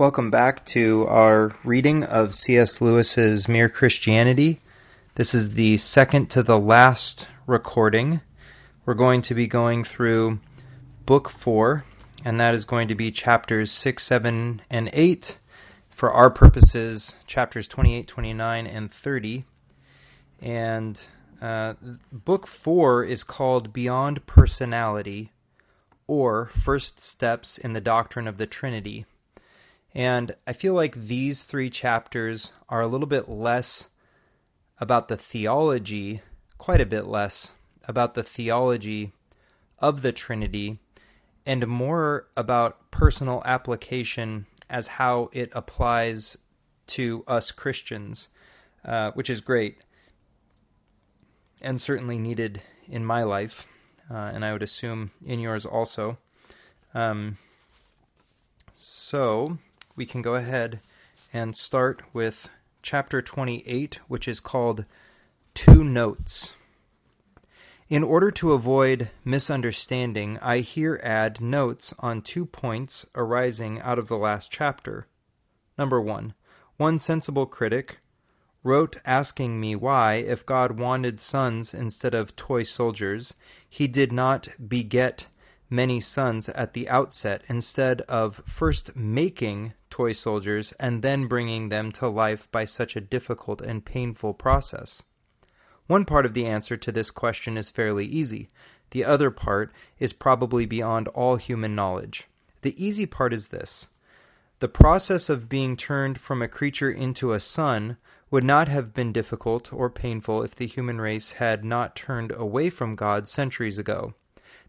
Welcome back to our reading of C.S. Lewis's Mere Christianity. This is the second to the last recording. We're going to be going through Book 4, and that is going to be chapters 6, 7, and 8. For our purposes, chapters 28, 29, and 30. And uh, Book 4 is called Beyond Personality, or First Steps in the Doctrine of the Trinity. And I feel like these three chapters are a little bit less about the theology, quite a bit less about the theology of the Trinity, and more about personal application as how it applies to us Christians, uh, which is great and certainly needed in my life, uh, and I would assume in yours also. Um, so we can go ahead and start with chapter 28, which is called Two Notes. In order to avoid misunderstanding, I here add notes on two points arising out of the last chapter. Number one, one sensible critic wrote asking me why, if God wanted sons instead of toy soldiers, he did not beget many sons at the outset instead of first making toy soldiers and then bringing them to life by such a difficult and painful process? One part of the answer to this question is fairly easy. The other part is probably beyond all human knowledge. The easy part is this. The process of being turned from a creature into a son would not have been difficult or painful if the human race had not turned away from God centuries ago.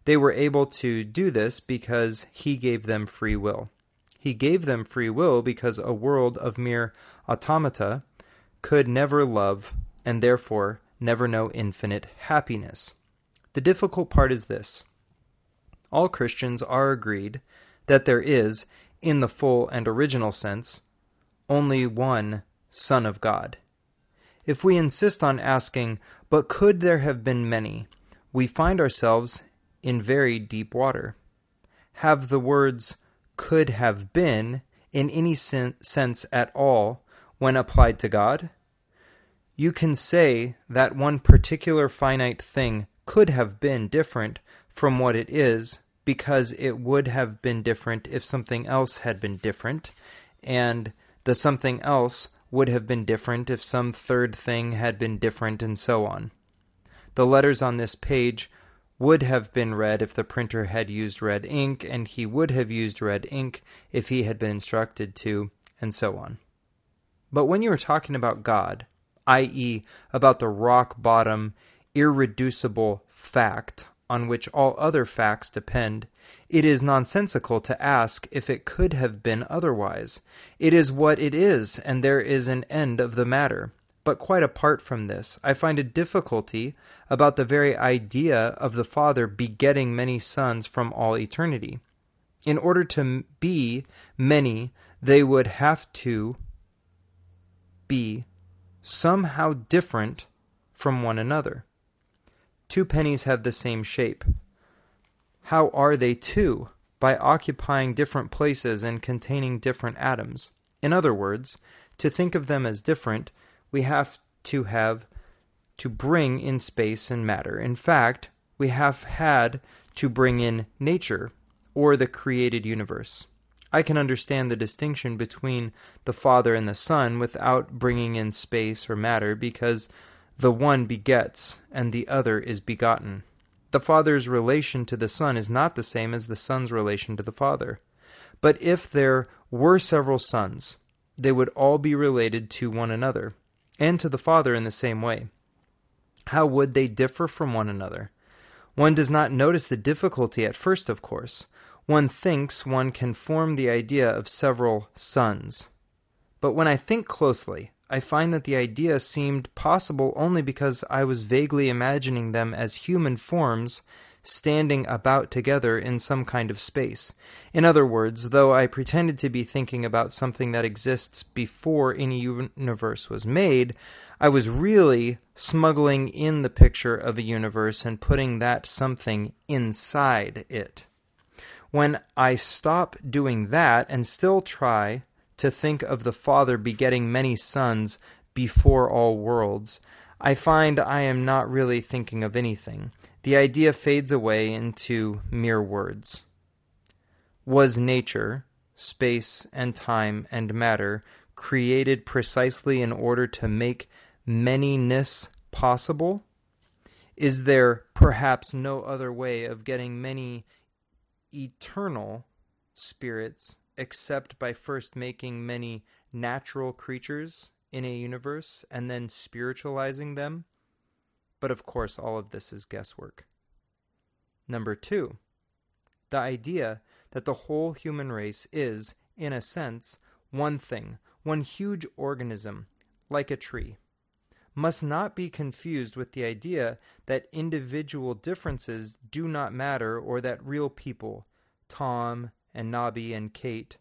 They were able to do this because He gave them free will. He gave them free will because a world of mere automata could never love and therefore never know infinite happiness. The difficult part is this all Christians are agreed that there is, in the full and original sense, only one Son of God. If we insist on asking, but could there have been many, we find ourselves in very deep water. Have the words could have been in any sen- sense at all when applied to God? You can say that one particular finite thing could have been different from what it is because it would have been different if something else had been different, and the something else would have been different if some third thing had been different, and so on. The letters on this page would have been red if the printer had used red ink, and he would have used red ink if he had been instructed to, and so on. But when you are talking about God, i.e., about the rock bottom, irreducible fact on which all other facts depend, it is nonsensical to ask if it could have been otherwise. It is what it is, and there is an end of the matter. But quite apart from this, I find a difficulty about the very idea of the Father begetting many sons from all eternity. In order to be many, they would have to be somehow different from one another. Two pennies have the same shape. How are they two? By occupying different places and containing different atoms. In other words, to think of them as different we have to have to bring in space and matter. In fact, we have had to bring in nature or the created universe. I can understand the distinction between the Father and the Son without bringing in space or matter because the one begets and the other is begotten. The Father's relation to the Son is not the same as the Son's relation to the Father. But if there were several sons, they would all be related to one another and to the Father in the same way. How would they differ from one another? One does not notice the difficulty at first, of course. One thinks one can form the idea of several sons. But when I think closely, I find that the idea seemed possible only because I was vaguely imagining them as human forms standing about together in some kind of space. In other words, though I pretended to be thinking about something that exists before any universe was made, I was really smuggling in the picture of a universe and putting that something inside it. When I stop doing that and still try to think of the Father begetting many sons before all worlds, I find I am not really thinking of anything. The idea fades away into mere words. Was nature, space and time and matter, created precisely in order to make manyness possible? Is there perhaps no other way of getting many eternal spirits except by first making many natural creatures in a universe and then spiritualizing them? But of course, all of this is guesswork. Number two, the idea that the whole human race is, in a sense, one thing, one huge organism, like a tree, must not be confused with the idea that individual differences do not matter or that real people, Tom and Nobby and Kate,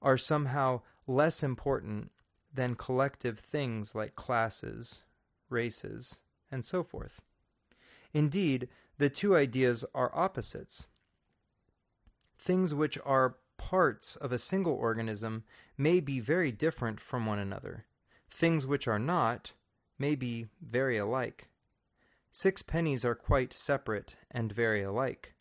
are somehow less important than collective things like classes, races, and so forth. Indeed, the two ideas are opposites. Things which are parts of a single organism may be very different from one another. Things which are not may be very alike. Six pennies are quite separate and very alike.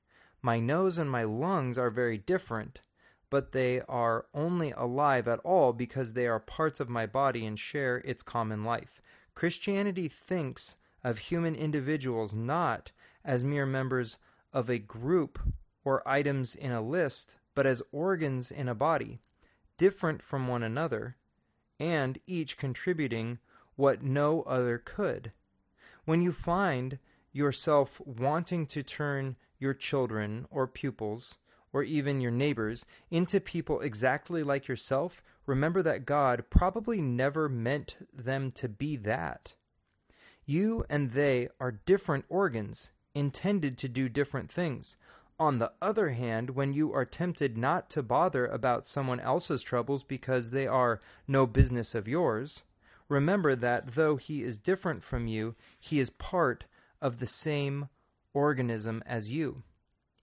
My nose and my lungs are very different, but they are only alive at all because they are parts of my body and share its common life. Christianity thinks of human individuals not as mere members of a group or items in a list, but as organs in a body, different from one another, and each contributing what no other could. When you find yourself wanting to turn your children or pupils or even your neighbors, into people exactly like yourself, remember that God probably never meant them to be that. You and they are different organs, intended to do different things. On the other hand, when you are tempted not to bother about someone else's troubles because they are no business of yours, remember that though he is different from you, he is part of the same organism as you.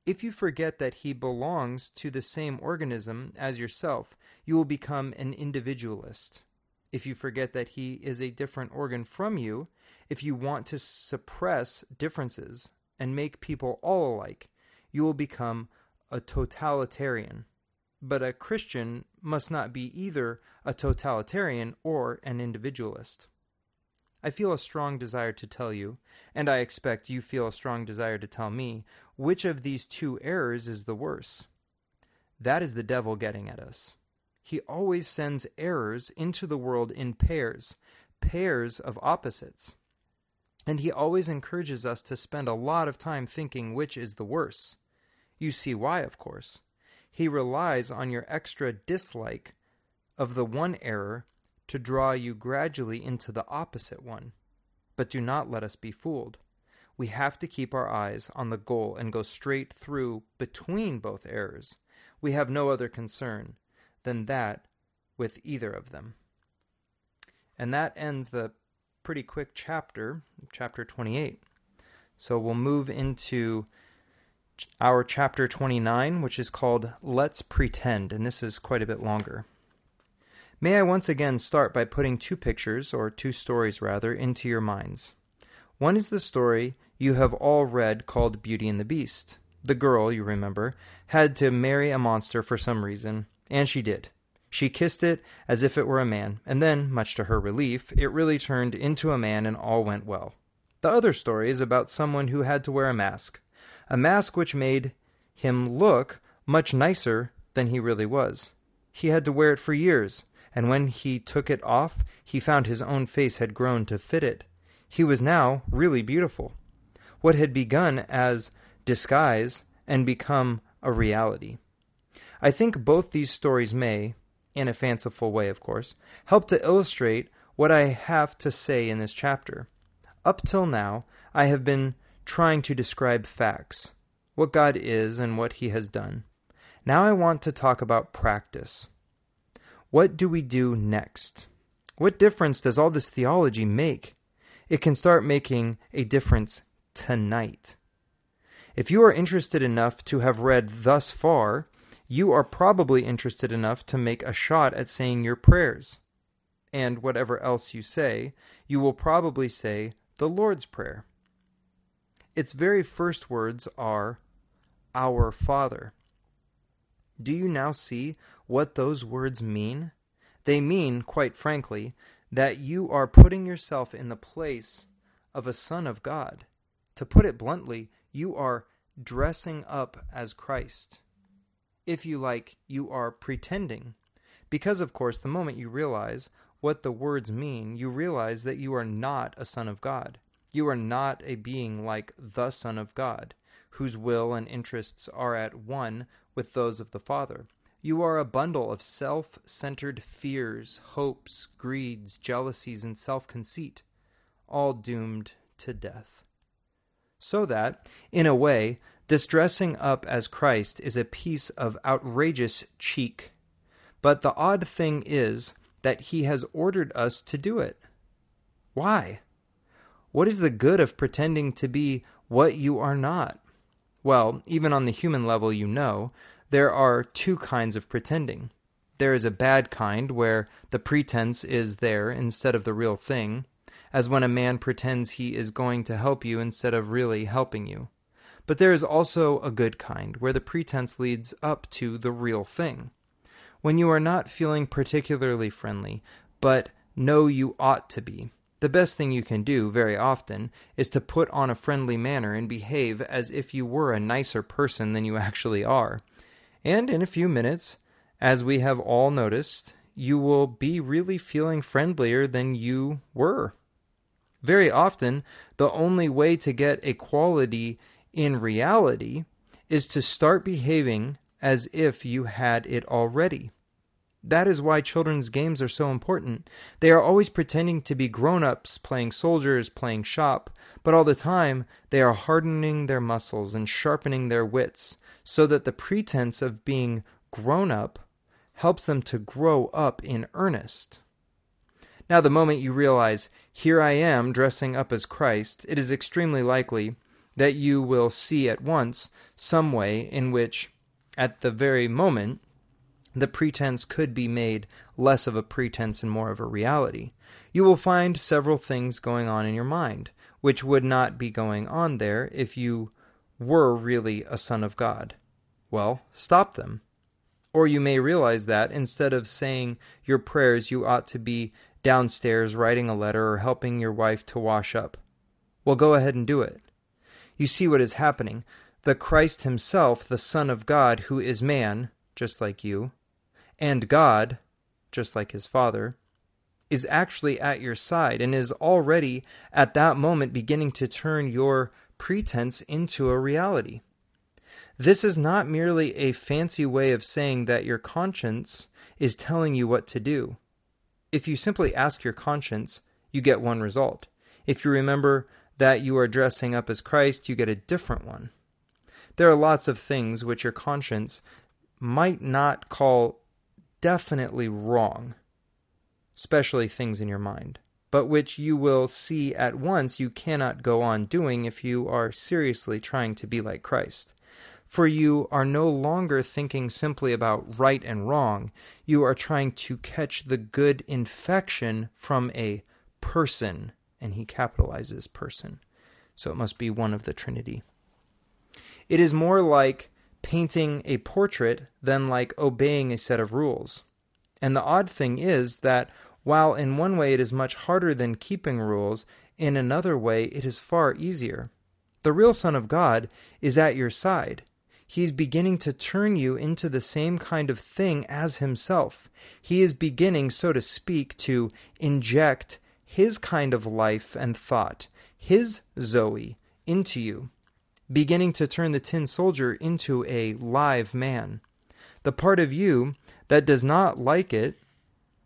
If you forget that he belongs to the same organism as yourself, you will become an individualist. If you forget that he is a different organ from you, if you want to suppress differences and make people all alike, you will become a totalitarian. But a Christian must not be either a totalitarian or an individualist. I feel a strong desire to tell you, and I expect you feel a strong desire to tell me, which of these two errors is the worse. That is the devil getting at us. He always sends errors into the world in pairs, pairs of opposites. And he always encourages us to spend a lot of time thinking which is the worse. You see why, of course. He relies on your extra dislike of the one error to draw you gradually into the opposite one. But do not let us be fooled. We have to keep our eyes on the goal and go straight through between both errors. We have no other concern than that with either of them. And that ends the pretty quick chapter, chapter 28. So we'll move into our chapter 29, which is called Let's Pretend, and this is quite a bit longer. May I once again start by putting two pictures, or two stories rather, into your minds. One is the story you have all read called Beauty and the Beast. The girl, you remember, had to marry a monster for some reason, and she did. She kissed it as if it were a man, and then, much to her relief, it really turned into a man and all went well. The other story is about someone who had to wear a mask, a mask which made him look much nicer than he really was. He had to wear it for years, and when he took it off he found his own face had grown to fit it. He was now really beautiful. What had begun as disguise and become a reality. I think both these stories may, in a fanciful way of course, help to illustrate what I have to say in this chapter. Up till now I have been trying to describe facts, what God is and what he has done. Now I want to talk about practice. What do we do next? What difference does all this theology make? It can start making a difference tonight. If you are interested enough to have read thus far, you are probably interested enough to make a shot at saying your prayers. And whatever else you say, you will probably say the Lord's Prayer. Its very first words are, Our Father. Do you now see what those words mean? They mean, quite frankly, that you are putting yourself in the place of a son of God. To put it bluntly, you are dressing up as Christ. If you like, you are pretending. Because, of course, the moment you realize what the words mean, you realize that you are not a son of God. You are not a being like the Son of God, whose will and interests are at one with those of the Father. You are a bundle of self centered fears, hopes, greeds, jealousies, and self conceit, all doomed to death. So that, in a way, this dressing up as Christ is a piece of outrageous cheek. But the odd thing is that he has ordered us to do it. Why? What is the good of pretending to be what you are not? Well, even on the human level, you know, there are two kinds of pretending. There is a bad kind, where the pretense is there instead of the real thing, as when a man pretends he is going to help you instead of really helping you. But there is also a good kind, where the pretense leads up to the real thing. When you are not feeling particularly friendly, but know you ought to be, the best thing you can do, very often, is to put on a friendly manner and behave as if you were a nicer person than you actually are. And in a few minutes, as we have all noticed, you will be really feeling friendlier than you were. Very often, the only way to get equality in reality is to start behaving as if you had it already. That is why children's games are so important. They are always pretending to be grown ups, playing soldiers, playing shop, but all the time they are hardening their muscles and sharpening their wits, so that the pretense of being grown up helps them to grow up in earnest. Now, the moment you realize, here I am dressing up as Christ, it is extremely likely that you will see at once some way in which, at the very moment, the pretense could be made less of a pretense and more of a reality. You will find several things going on in your mind, which would not be going on there if you were really a son of God. Well, stop them. Or you may realize that instead of saying your prayers, you ought to be downstairs writing a letter or helping your wife to wash up. Well, go ahead and do it. You see what is happening. The Christ Himself, the Son of God, who is man, just like you, and God, just like His Father, is actually at your side and is already at that moment beginning to turn your pretense into a reality. This is not merely a fancy way of saying that your conscience is telling you what to do. If you simply ask your conscience, you get one result. If you remember that you are dressing up as Christ, you get a different one. There are lots of things which your conscience might not call definitely wrong, especially things in your mind, but which you will see at once you cannot go on doing if you are seriously trying to be like Christ for you are no longer thinking simply about right and wrong. You are trying to catch the good infection from a person, and he capitalizes person. So it must be one of the Trinity. It is more like painting a portrait than like obeying a set of rules. And the odd thing is that while in one way it is much harder than keeping rules, in another way it is far easier. The real Son of God is at your side. He is beginning to turn you into the same kind of thing as himself. He is beginning, so to speak, to inject his kind of life and thought, his Zoe, into you, beginning to turn the tin soldier into a live man. The part of you that does not like it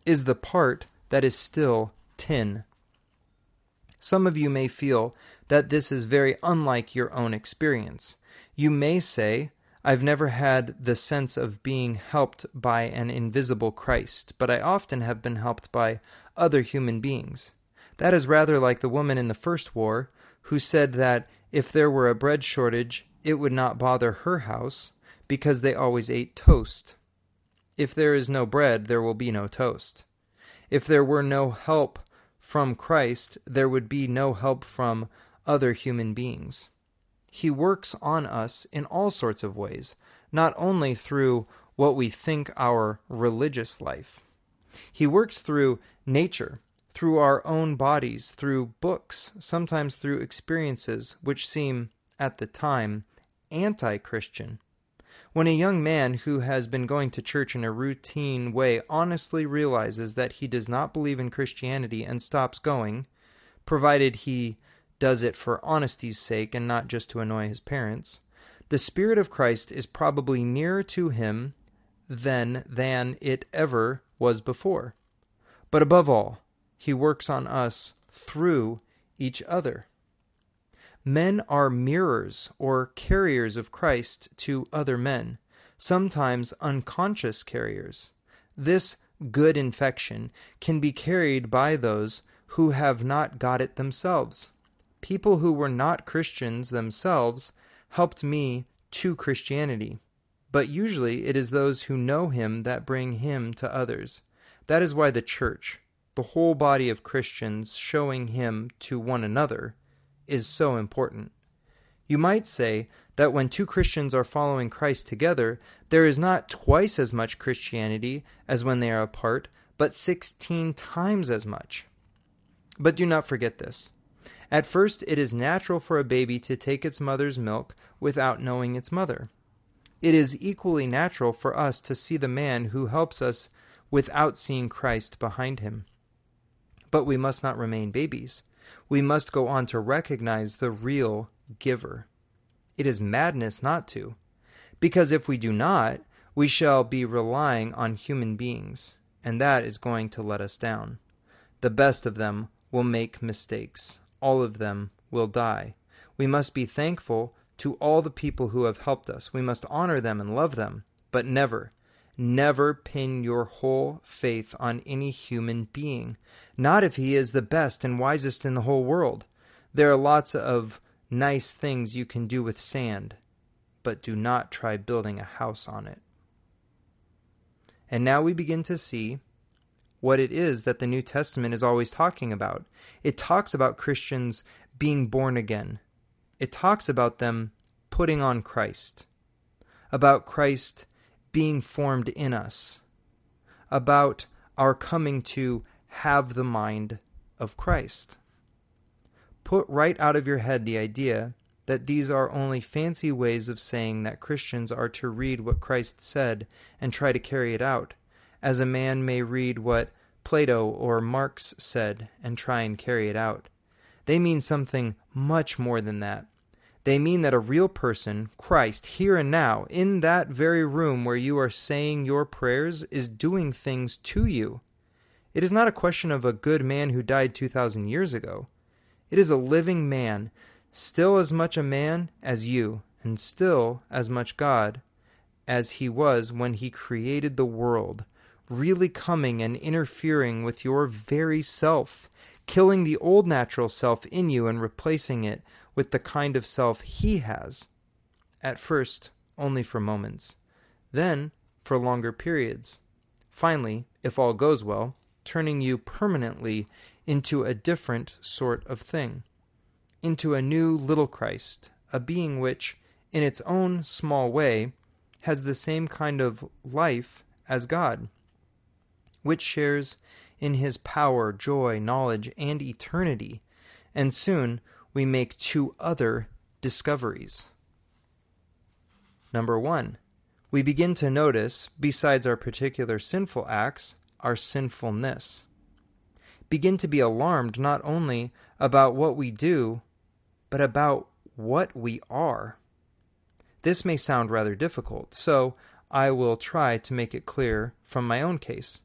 is the part that is still tin. Some of you may feel that this is very unlike your own experience. You may say, I've never had the sense of being helped by an invisible Christ, but I often have been helped by other human beings. That is rather like the woman in the first war who said that if there were a bread shortage it would not bother her house because they always ate toast. If there is no bread, there will be no toast. If there were no help from Christ, there would be no help from other human beings. He works on us in all sorts of ways, not only through what we think our religious life. He works through nature, through our own bodies, through books, sometimes through experiences which seem, at the time, anti Christian. When a young man who has been going to church in a routine way honestly realizes that he does not believe in Christianity and stops going, provided he does it for honesty's sake and not just to annoy his parents, the Spirit of Christ is probably nearer to him then than it ever was before. But above all, he works on us through each other. Men are mirrors or carriers of Christ to other men, sometimes unconscious carriers. This good infection can be carried by those who have not got it themselves. People who were not Christians themselves helped me to Christianity but usually it is those who know him that bring him to others. That is why the church, the whole body of Christians showing him to one another, is so important. You might say that when two Christians are following Christ together, there is not twice as much Christianity as when they are apart, but sixteen times as much. But do not forget this. At first, it is natural for a baby to take its mother's milk without knowing its mother it is equally natural for us to see the man who helps us without seeing Christ behind him. But we must not remain babies. We must go on to recognize the real giver. It is madness not to. Because if we do not, we shall be relying on human beings, and that is going to let us down. The best of them will make mistakes. All of them will die. We must be thankful to all the people who have helped us. We must honor them and love them, but never, never pin your whole faith on any human being, not if he is the best and wisest in the whole world. There are lots of nice things you can do with sand, but do not try building a house on it. And now we begin to see what it is that the New Testament is always talking about. It talks about Christians being born again, it talks about them putting on Christ, about Christ being formed in us, about our coming to have the mind of Christ. Put right out of your head the idea that these are only fancy ways of saying that Christians are to read what Christ said and try to carry it out, as a man may read what Plato or Marx said and try and carry it out. They mean something much more than that. They mean that a real person, Christ, here and now, in that very room where you are saying your prayers, is doing things to you. It is not a question of a good man who died 2,000 years ago. It is a living man, still as much a man as you, and still as much God as he was when he created the world, really coming and interfering with your very self killing the old natural self in you and replacing it with the kind of self He has, at first only for moments, then for longer periods, finally, if all goes well, turning you permanently into a different sort of thing, into a new little Christ, a being which, in its own small way, has the same kind of life as God, which shares in his power, joy, knowledge, and eternity, and soon we make two other discoveries. Number one, we begin to notice, besides our particular sinful acts, our sinfulness. Begin to be alarmed not only about what we do, but about what we are. This may sound rather difficult, so I will try to make it clear from my own case.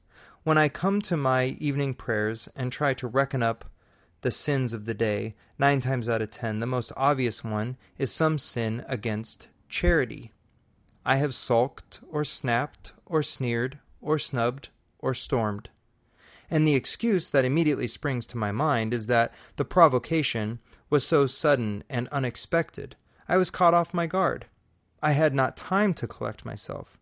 When I come to my evening prayers and try to reckon up the sins of the day, nine times out of ten the most obvious one is some sin against charity. I have sulked, or snapped, or sneered, or snubbed, or stormed. And the excuse that immediately springs to my mind is that the provocation was so sudden and unexpected. I was caught off my guard. I had not time to collect myself.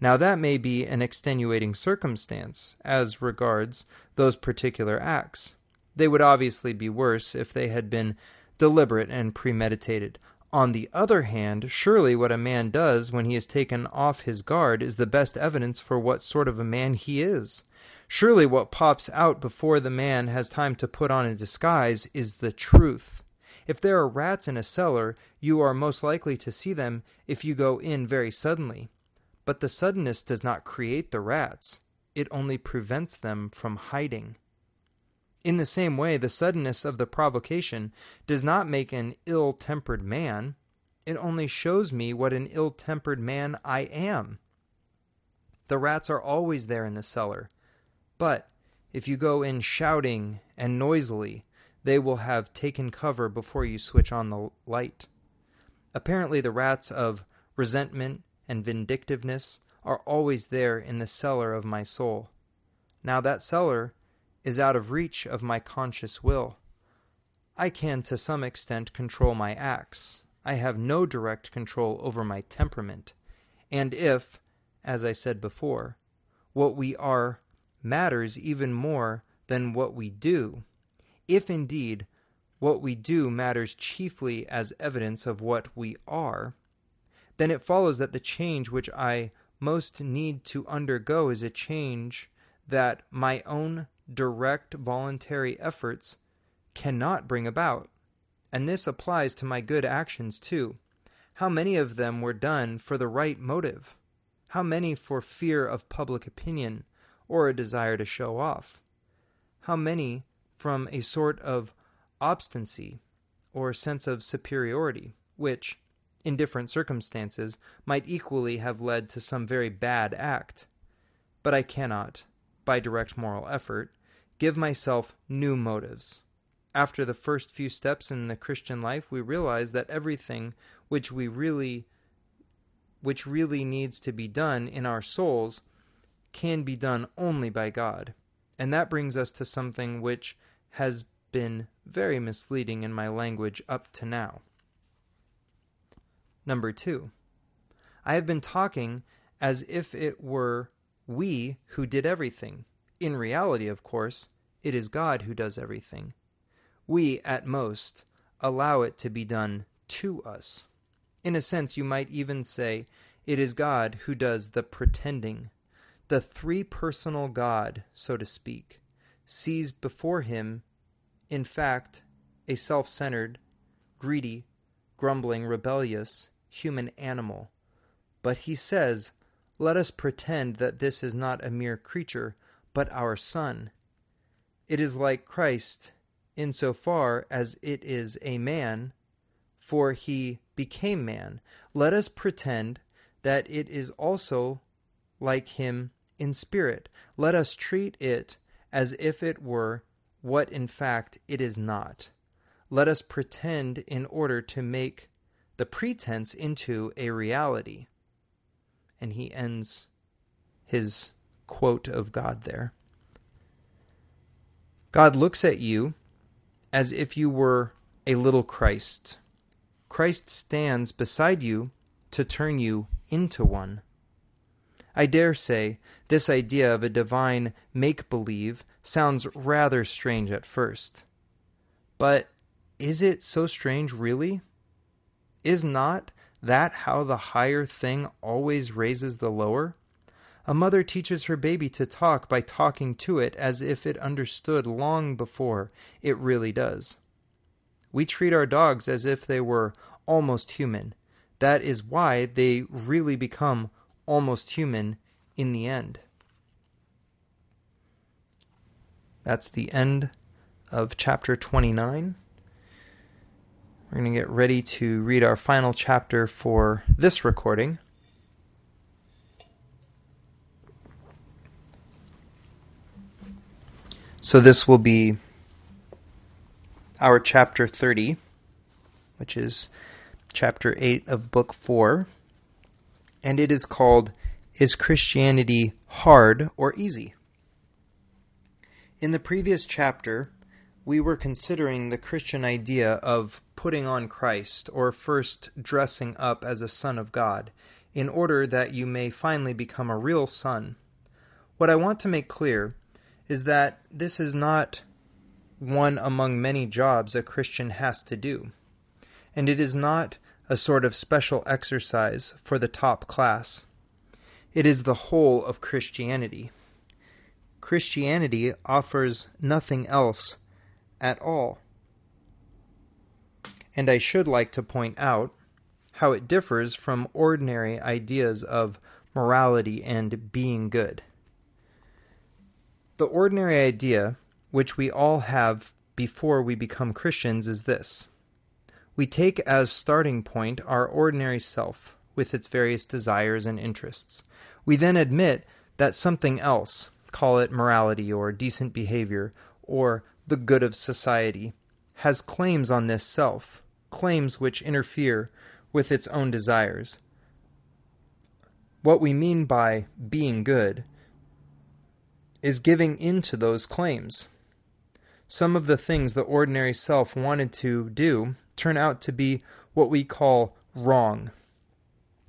Now that may be an extenuating circumstance as regards those particular acts. They would obviously be worse if they had been deliberate and premeditated. On the other hand, surely what a man does when he is taken off his guard is the best evidence for what sort of a man he is. Surely what pops out before the man has time to put on a disguise is the truth. If there are rats in a cellar, you are most likely to see them if you go in very suddenly. But the suddenness does not create the rats, it only prevents them from hiding. In the same way, the suddenness of the provocation does not make an ill tempered man, it only shows me what an ill tempered man I am. The rats are always there in the cellar, but if you go in shouting and noisily, they will have taken cover before you switch on the light. Apparently, the rats of resentment and vindictiveness are always there in the cellar of my soul. Now, that cellar is out of reach of my conscious will. I can to some extent control my acts. I have no direct control over my temperament. And if, as I said before, what we are matters even more than what we do, if indeed what we do matters chiefly as evidence of what we are, then it follows that the change which I most need to undergo is a change that my own direct voluntary efforts cannot bring about. And this applies to my good actions too. How many of them were done for the right motive? How many for fear of public opinion or a desire to show off? How many from a sort of obstinacy or sense of superiority, which, in different circumstances, might equally have led to some very bad act? But I cannot, by direct moral effort, give myself new motives. After the first few steps in the Christian life, we realize that everything which we really which really needs to be done in our souls can be done only by God. And that brings us to something which has been very misleading in my language up to now. Number two, I have been talking as if it were we who did everything. In reality, of course, it is God who does everything. We, at most, allow it to be done to us. In a sense, you might even say it is God who does the pretending. The three personal God, so to speak, sees before him, in fact, a self centered, greedy, grumbling, rebellious, human animal. But he says, Let us pretend that this is not a mere creature but our Son. It is like Christ in so far as it is a man, for he became man. Let us pretend that it is also like him in spirit. Let us treat it as if it were what in fact it is not. Let us pretend in order to make the pretense into a reality. And he ends his quote of God there. God looks at you as if you were a little Christ. Christ stands beside you to turn you into one. I dare say this idea of a divine make believe sounds rather strange at first. But is it so strange really? Is not that how the higher thing always raises the lower? A mother teaches her baby to talk by talking to it as if it understood long before it really does. We treat our dogs as if they were almost human. That is why they really become almost human in the end. That's the end of chapter 29. We're going to get ready to read our final chapter for this recording. So this will be our chapter 30, which is chapter 8 of book 4, and it is called Is Christianity Hard or Easy? In the previous chapter, we were considering the Christian idea of putting on Christ or first dressing up as a son of God, in order that you may finally become a real son. What I want to make clear is that this is not one among many jobs a Christian has to do, and it is not a sort of special exercise for the top class. It is the whole of Christianity. Christianity offers nothing else at all. And I should like to point out how it differs from ordinary ideas of morality and being good. The ordinary idea, which we all have before we become Christians, is this we take as starting point our ordinary self, with its various desires and interests. We then admit that something else, call it morality or decent behavior or the good of society, has claims on this self, claims which interfere with its own desires. What we mean by being good is giving in to those claims. Some of the things the ordinary self wanted to do turn out to be what we call wrong.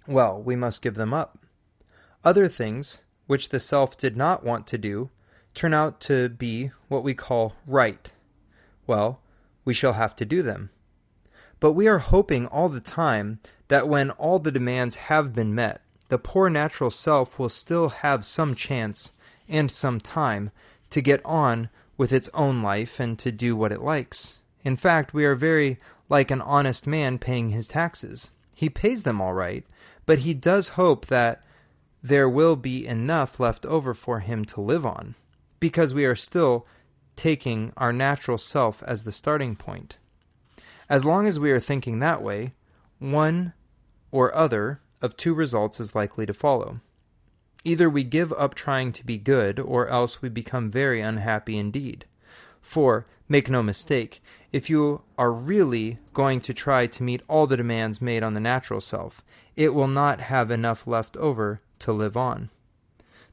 Well, we must give them up. Other things, which the self did not want to do, turn out to be what we call right. Well, we shall have to do them. But we are hoping all the time that when all the demands have been met, the poor natural self will still have some chance and some time to get on with its own life and to do what it likes. In fact, we are very like an honest man paying his taxes. He pays them all right, but he does hope that there will be enough left over for him to live on, because we are still taking our natural self as the starting point. As long as we are thinking that way, one or other of two results is likely to follow. Either we give up trying to be good, or else we become very unhappy indeed. For, make no mistake, if you are really going to try to meet all the demands made on the natural self, it will not have enough left over to live on.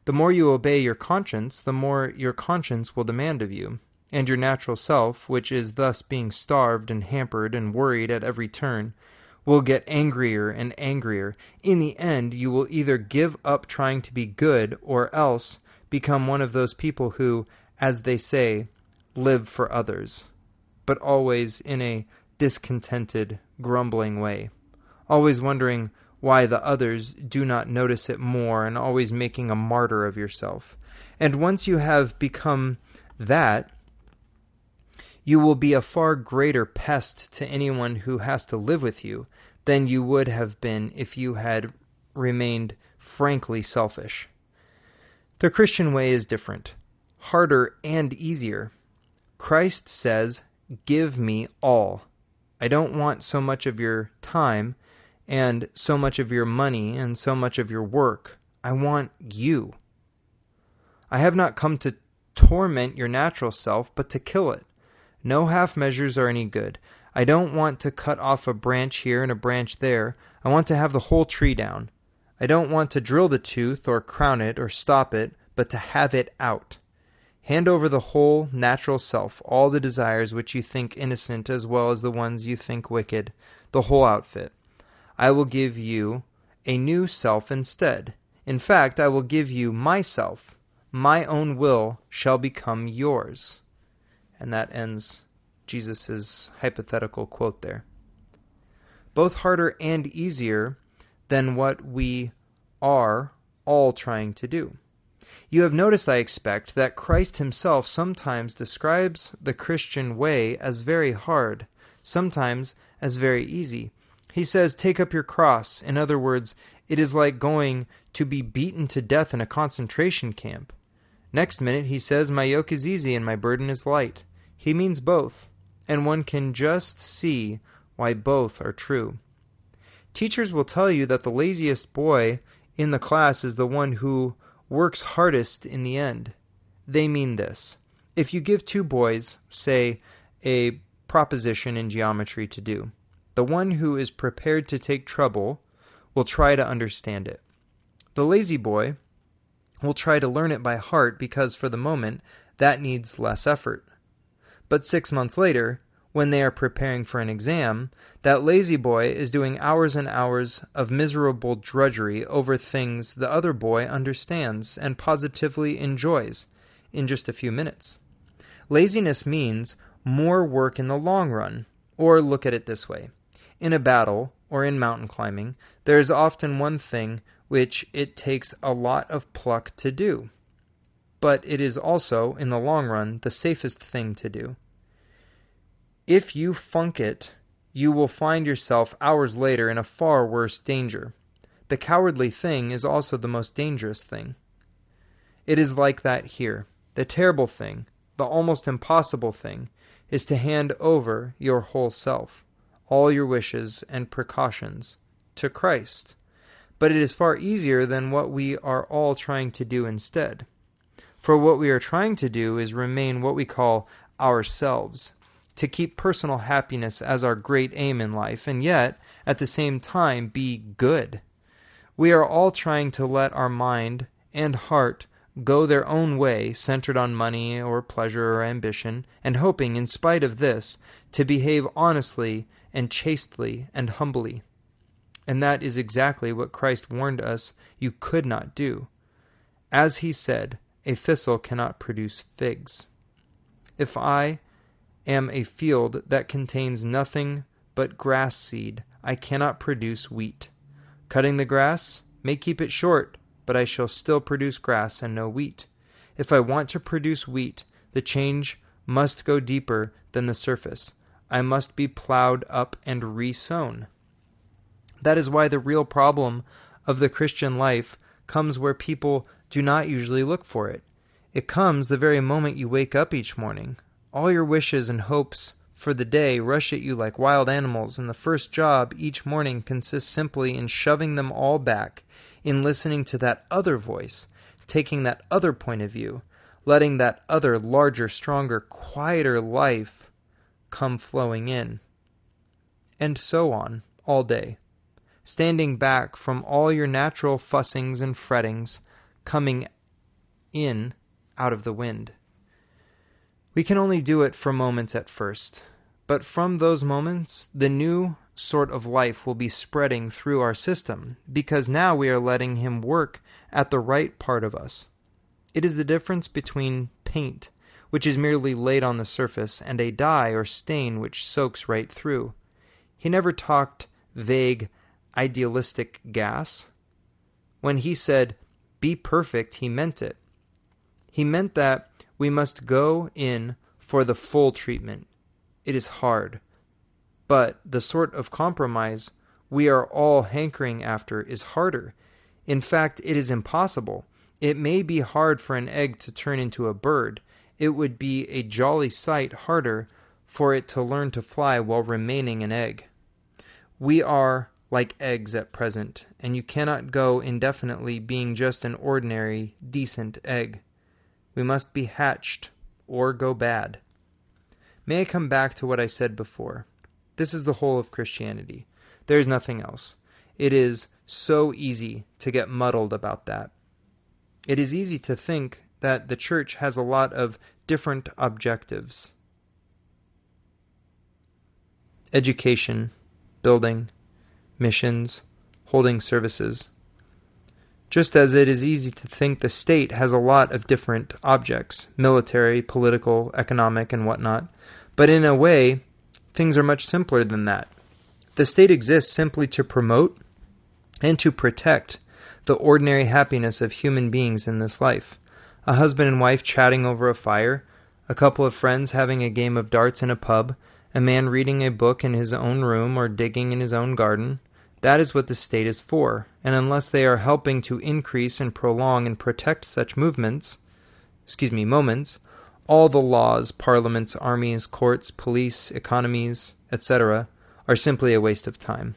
The more you obey your conscience, the more your conscience will demand of you, and your natural self, which is thus being starved and hampered and worried at every turn, will get angrier and angrier. In the end, you will either give up trying to be good or else become one of those people who, as they say, live for others, but always in a discontented, grumbling way, always wondering why the others do not notice it more, and always making a martyr of yourself. And once you have become that, you will be a far greater pest to anyone who has to live with you than you would have been if you had remained frankly selfish. The Christian way is different, harder and easier. Christ says, Give me all. I don't want so much of your time and so much of your money and so much of your work. I want you. I have not come to torment your natural self, but to kill it. No half measures are any good. I don't want to cut off a branch here and a branch there. I want to have the whole tree down. I don't want to drill the tooth or crown it or stop it, but to have it out. Hand over the whole natural self, all the desires which you think innocent as well as the ones you think wicked, the whole outfit. I will give you a new self instead. In fact, I will give you myself. My own will shall become yours. And that ends Jesus' hypothetical quote there. Both harder and easier than what we are all trying to do. You have noticed, I expect, that Christ himself sometimes describes the Christian way as very hard, sometimes as very easy. He says, Take up your cross. In other words, it is like going to be beaten to death in a concentration camp. Next minute, he says, My yoke is easy and my burden is light. He means both, and one can just see why both are true. Teachers will tell you that the laziest boy in the class is the one who works hardest in the end. They mean this. If you give two boys, say, a proposition in geometry to do, the one who is prepared to take trouble will try to understand it. The lazy boy will try to learn it by heart because for the moment that needs less effort. But six months later, when they are preparing for an exam, that lazy boy is doing hours and hours of miserable drudgery over things the other boy understands and positively enjoys in just a few minutes. Laziness means more work in the long run. Or look at it this way in a battle, or in mountain climbing, there is often one thing which it takes a lot of pluck to do. But it is also, in the long run, the safest thing to do. If you funk it, you will find yourself hours later in a far worse danger. The cowardly thing is also the most dangerous thing. It is like that here. The terrible thing, the almost impossible thing, is to hand over your whole self, all your wishes and precautions, to Christ. But it is far easier than what we are all trying to do instead. For what we are trying to do is remain what we call ourselves, to keep personal happiness as our great aim in life, and yet, at the same time, be good. We are all trying to let our mind and heart go their own way, centered on money or pleasure or ambition, and hoping, in spite of this, to behave honestly and chastely and humbly. And that is exactly what Christ warned us you could not do. As he said, a thistle cannot produce figs. If I, am a field that contains nothing but grass seed, I cannot produce wheat. Cutting the grass may keep it short, but I shall still produce grass and no wheat. If I want to produce wheat, the change must go deeper than the surface. I must be plowed up and re-sown. That is why the real problem of the Christian life comes where people do not usually look for it. It comes the very moment you wake up each morning. All your wishes and hopes for the day rush at you like wild animals, and the first job each morning consists simply in shoving them all back, in listening to that other voice, taking that other point of view, letting that other larger, stronger, quieter life come flowing in. And so on, all day. Standing back from all your natural fussings and frettings, coming in out of the wind. We can only do it for moments at first, but from those moments the new sort of life will be spreading through our system, because now we are letting Him work at the right part of us. It is the difference between paint, which is merely laid on the surface, and a dye or stain which soaks right through. He never talked vague, idealistic gas. When he said, Be perfect, he meant it. He meant that we must go in for the full treatment. It is hard. But the sort of compromise we are all hankering after is harder. In fact, it is impossible. It may be hard for an egg to turn into a bird. It would be a jolly sight harder for it to learn to fly while remaining an egg. We are like eggs at present, and you cannot go indefinitely being just an ordinary, decent egg. We must be hatched or go bad. May I come back to what I said before? This is the whole of Christianity. There is nothing else. It is so easy to get muddled about that. It is easy to think that the church has a lot of different objectives education, building, missions, holding services just as it is easy to think the state has a lot of different objects military, political, economic, and whatnot. But in a way, things are much simpler than that. The state exists simply to promote and to protect the ordinary happiness of human beings in this life. A husband and wife chatting over a fire, a couple of friends having a game of darts in a pub, a man reading a book in his own room or digging in his own garden, that is what the state is for, and unless they are helping to increase and prolong and protect such movements, excuse me, moments, all the laws, parliaments, armies, courts, police, economies, etc., are simply a waste of time.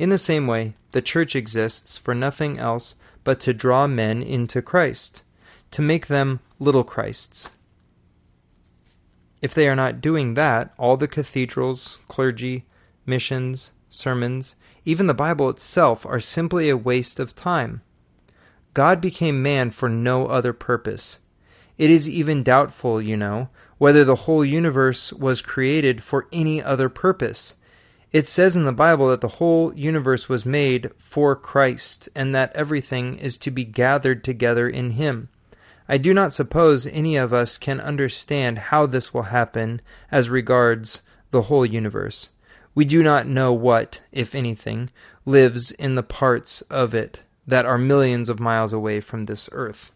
In the same way, the church exists for nothing else but to draw men into Christ, to make them little Christs. If they are not doing that, all the cathedrals, clergy, missions, sermons, even the Bible itself, are simply a waste of time. God became man for no other purpose. It is even doubtful, you know, whether the whole universe was created for any other purpose. It says in the Bible that the whole universe was made for Christ, and that everything is to be gathered together in Him. I do not suppose any of us can understand how this will happen as regards the whole universe. We do not know what, if anything, lives in the parts of it that are millions of miles away from this earth.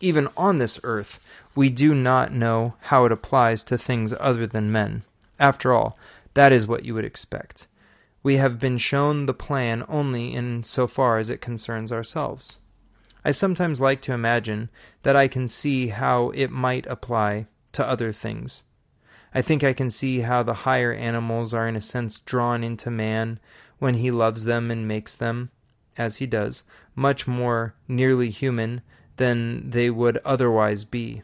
Even on this earth, we do not know how it applies to things other than men. After all, that is what you would expect. We have been shown the plan only in so far as it concerns ourselves. I sometimes like to imagine that I can see how it might apply to other things. I think I can see how the higher animals are in a sense drawn into man when he loves them and makes them, as he does, much more nearly human than they would otherwise be.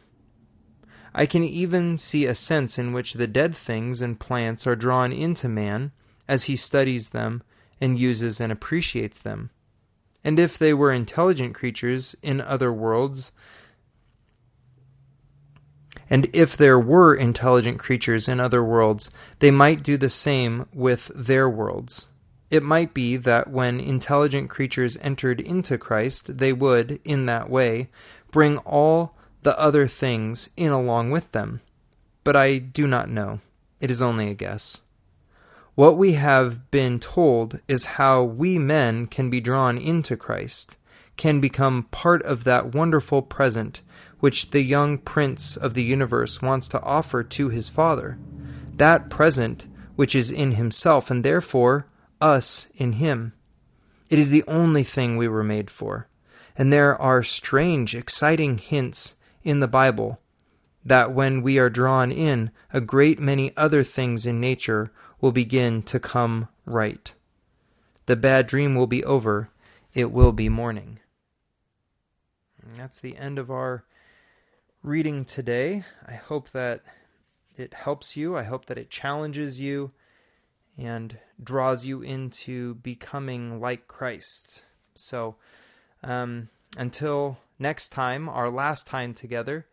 I can even see a sense in which the dead things and plants are drawn into man as he studies them and uses and appreciates them. And if they were intelligent creatures in other worlds, and if there were intelligent creatures in other worlds, they might do the same with their worlds. It might be that when intelligent creatures entered into Christ, they would, in that way, bring all the other things in along with them. But I do not know. It is only a guess. What we have been told is how we men can be drawn into Christ, can become part of that wonderful present which the young prince of the universe wants to offer to his Father, that present which is in himself, and therefore us in him. It is the only thing we were made for, and there are strange, exciting hints in the Bible that when we are drawn in, a great many other things in nature will begin to come right. The bad dream will be over. It will be morning. And that's the end of our reading today. I hope that it helps you. I hope that it challenges you and draws you into becoming like Christ. So, um, until next time, our last time together,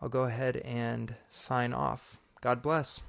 I'll go ahead and sign off. God bless.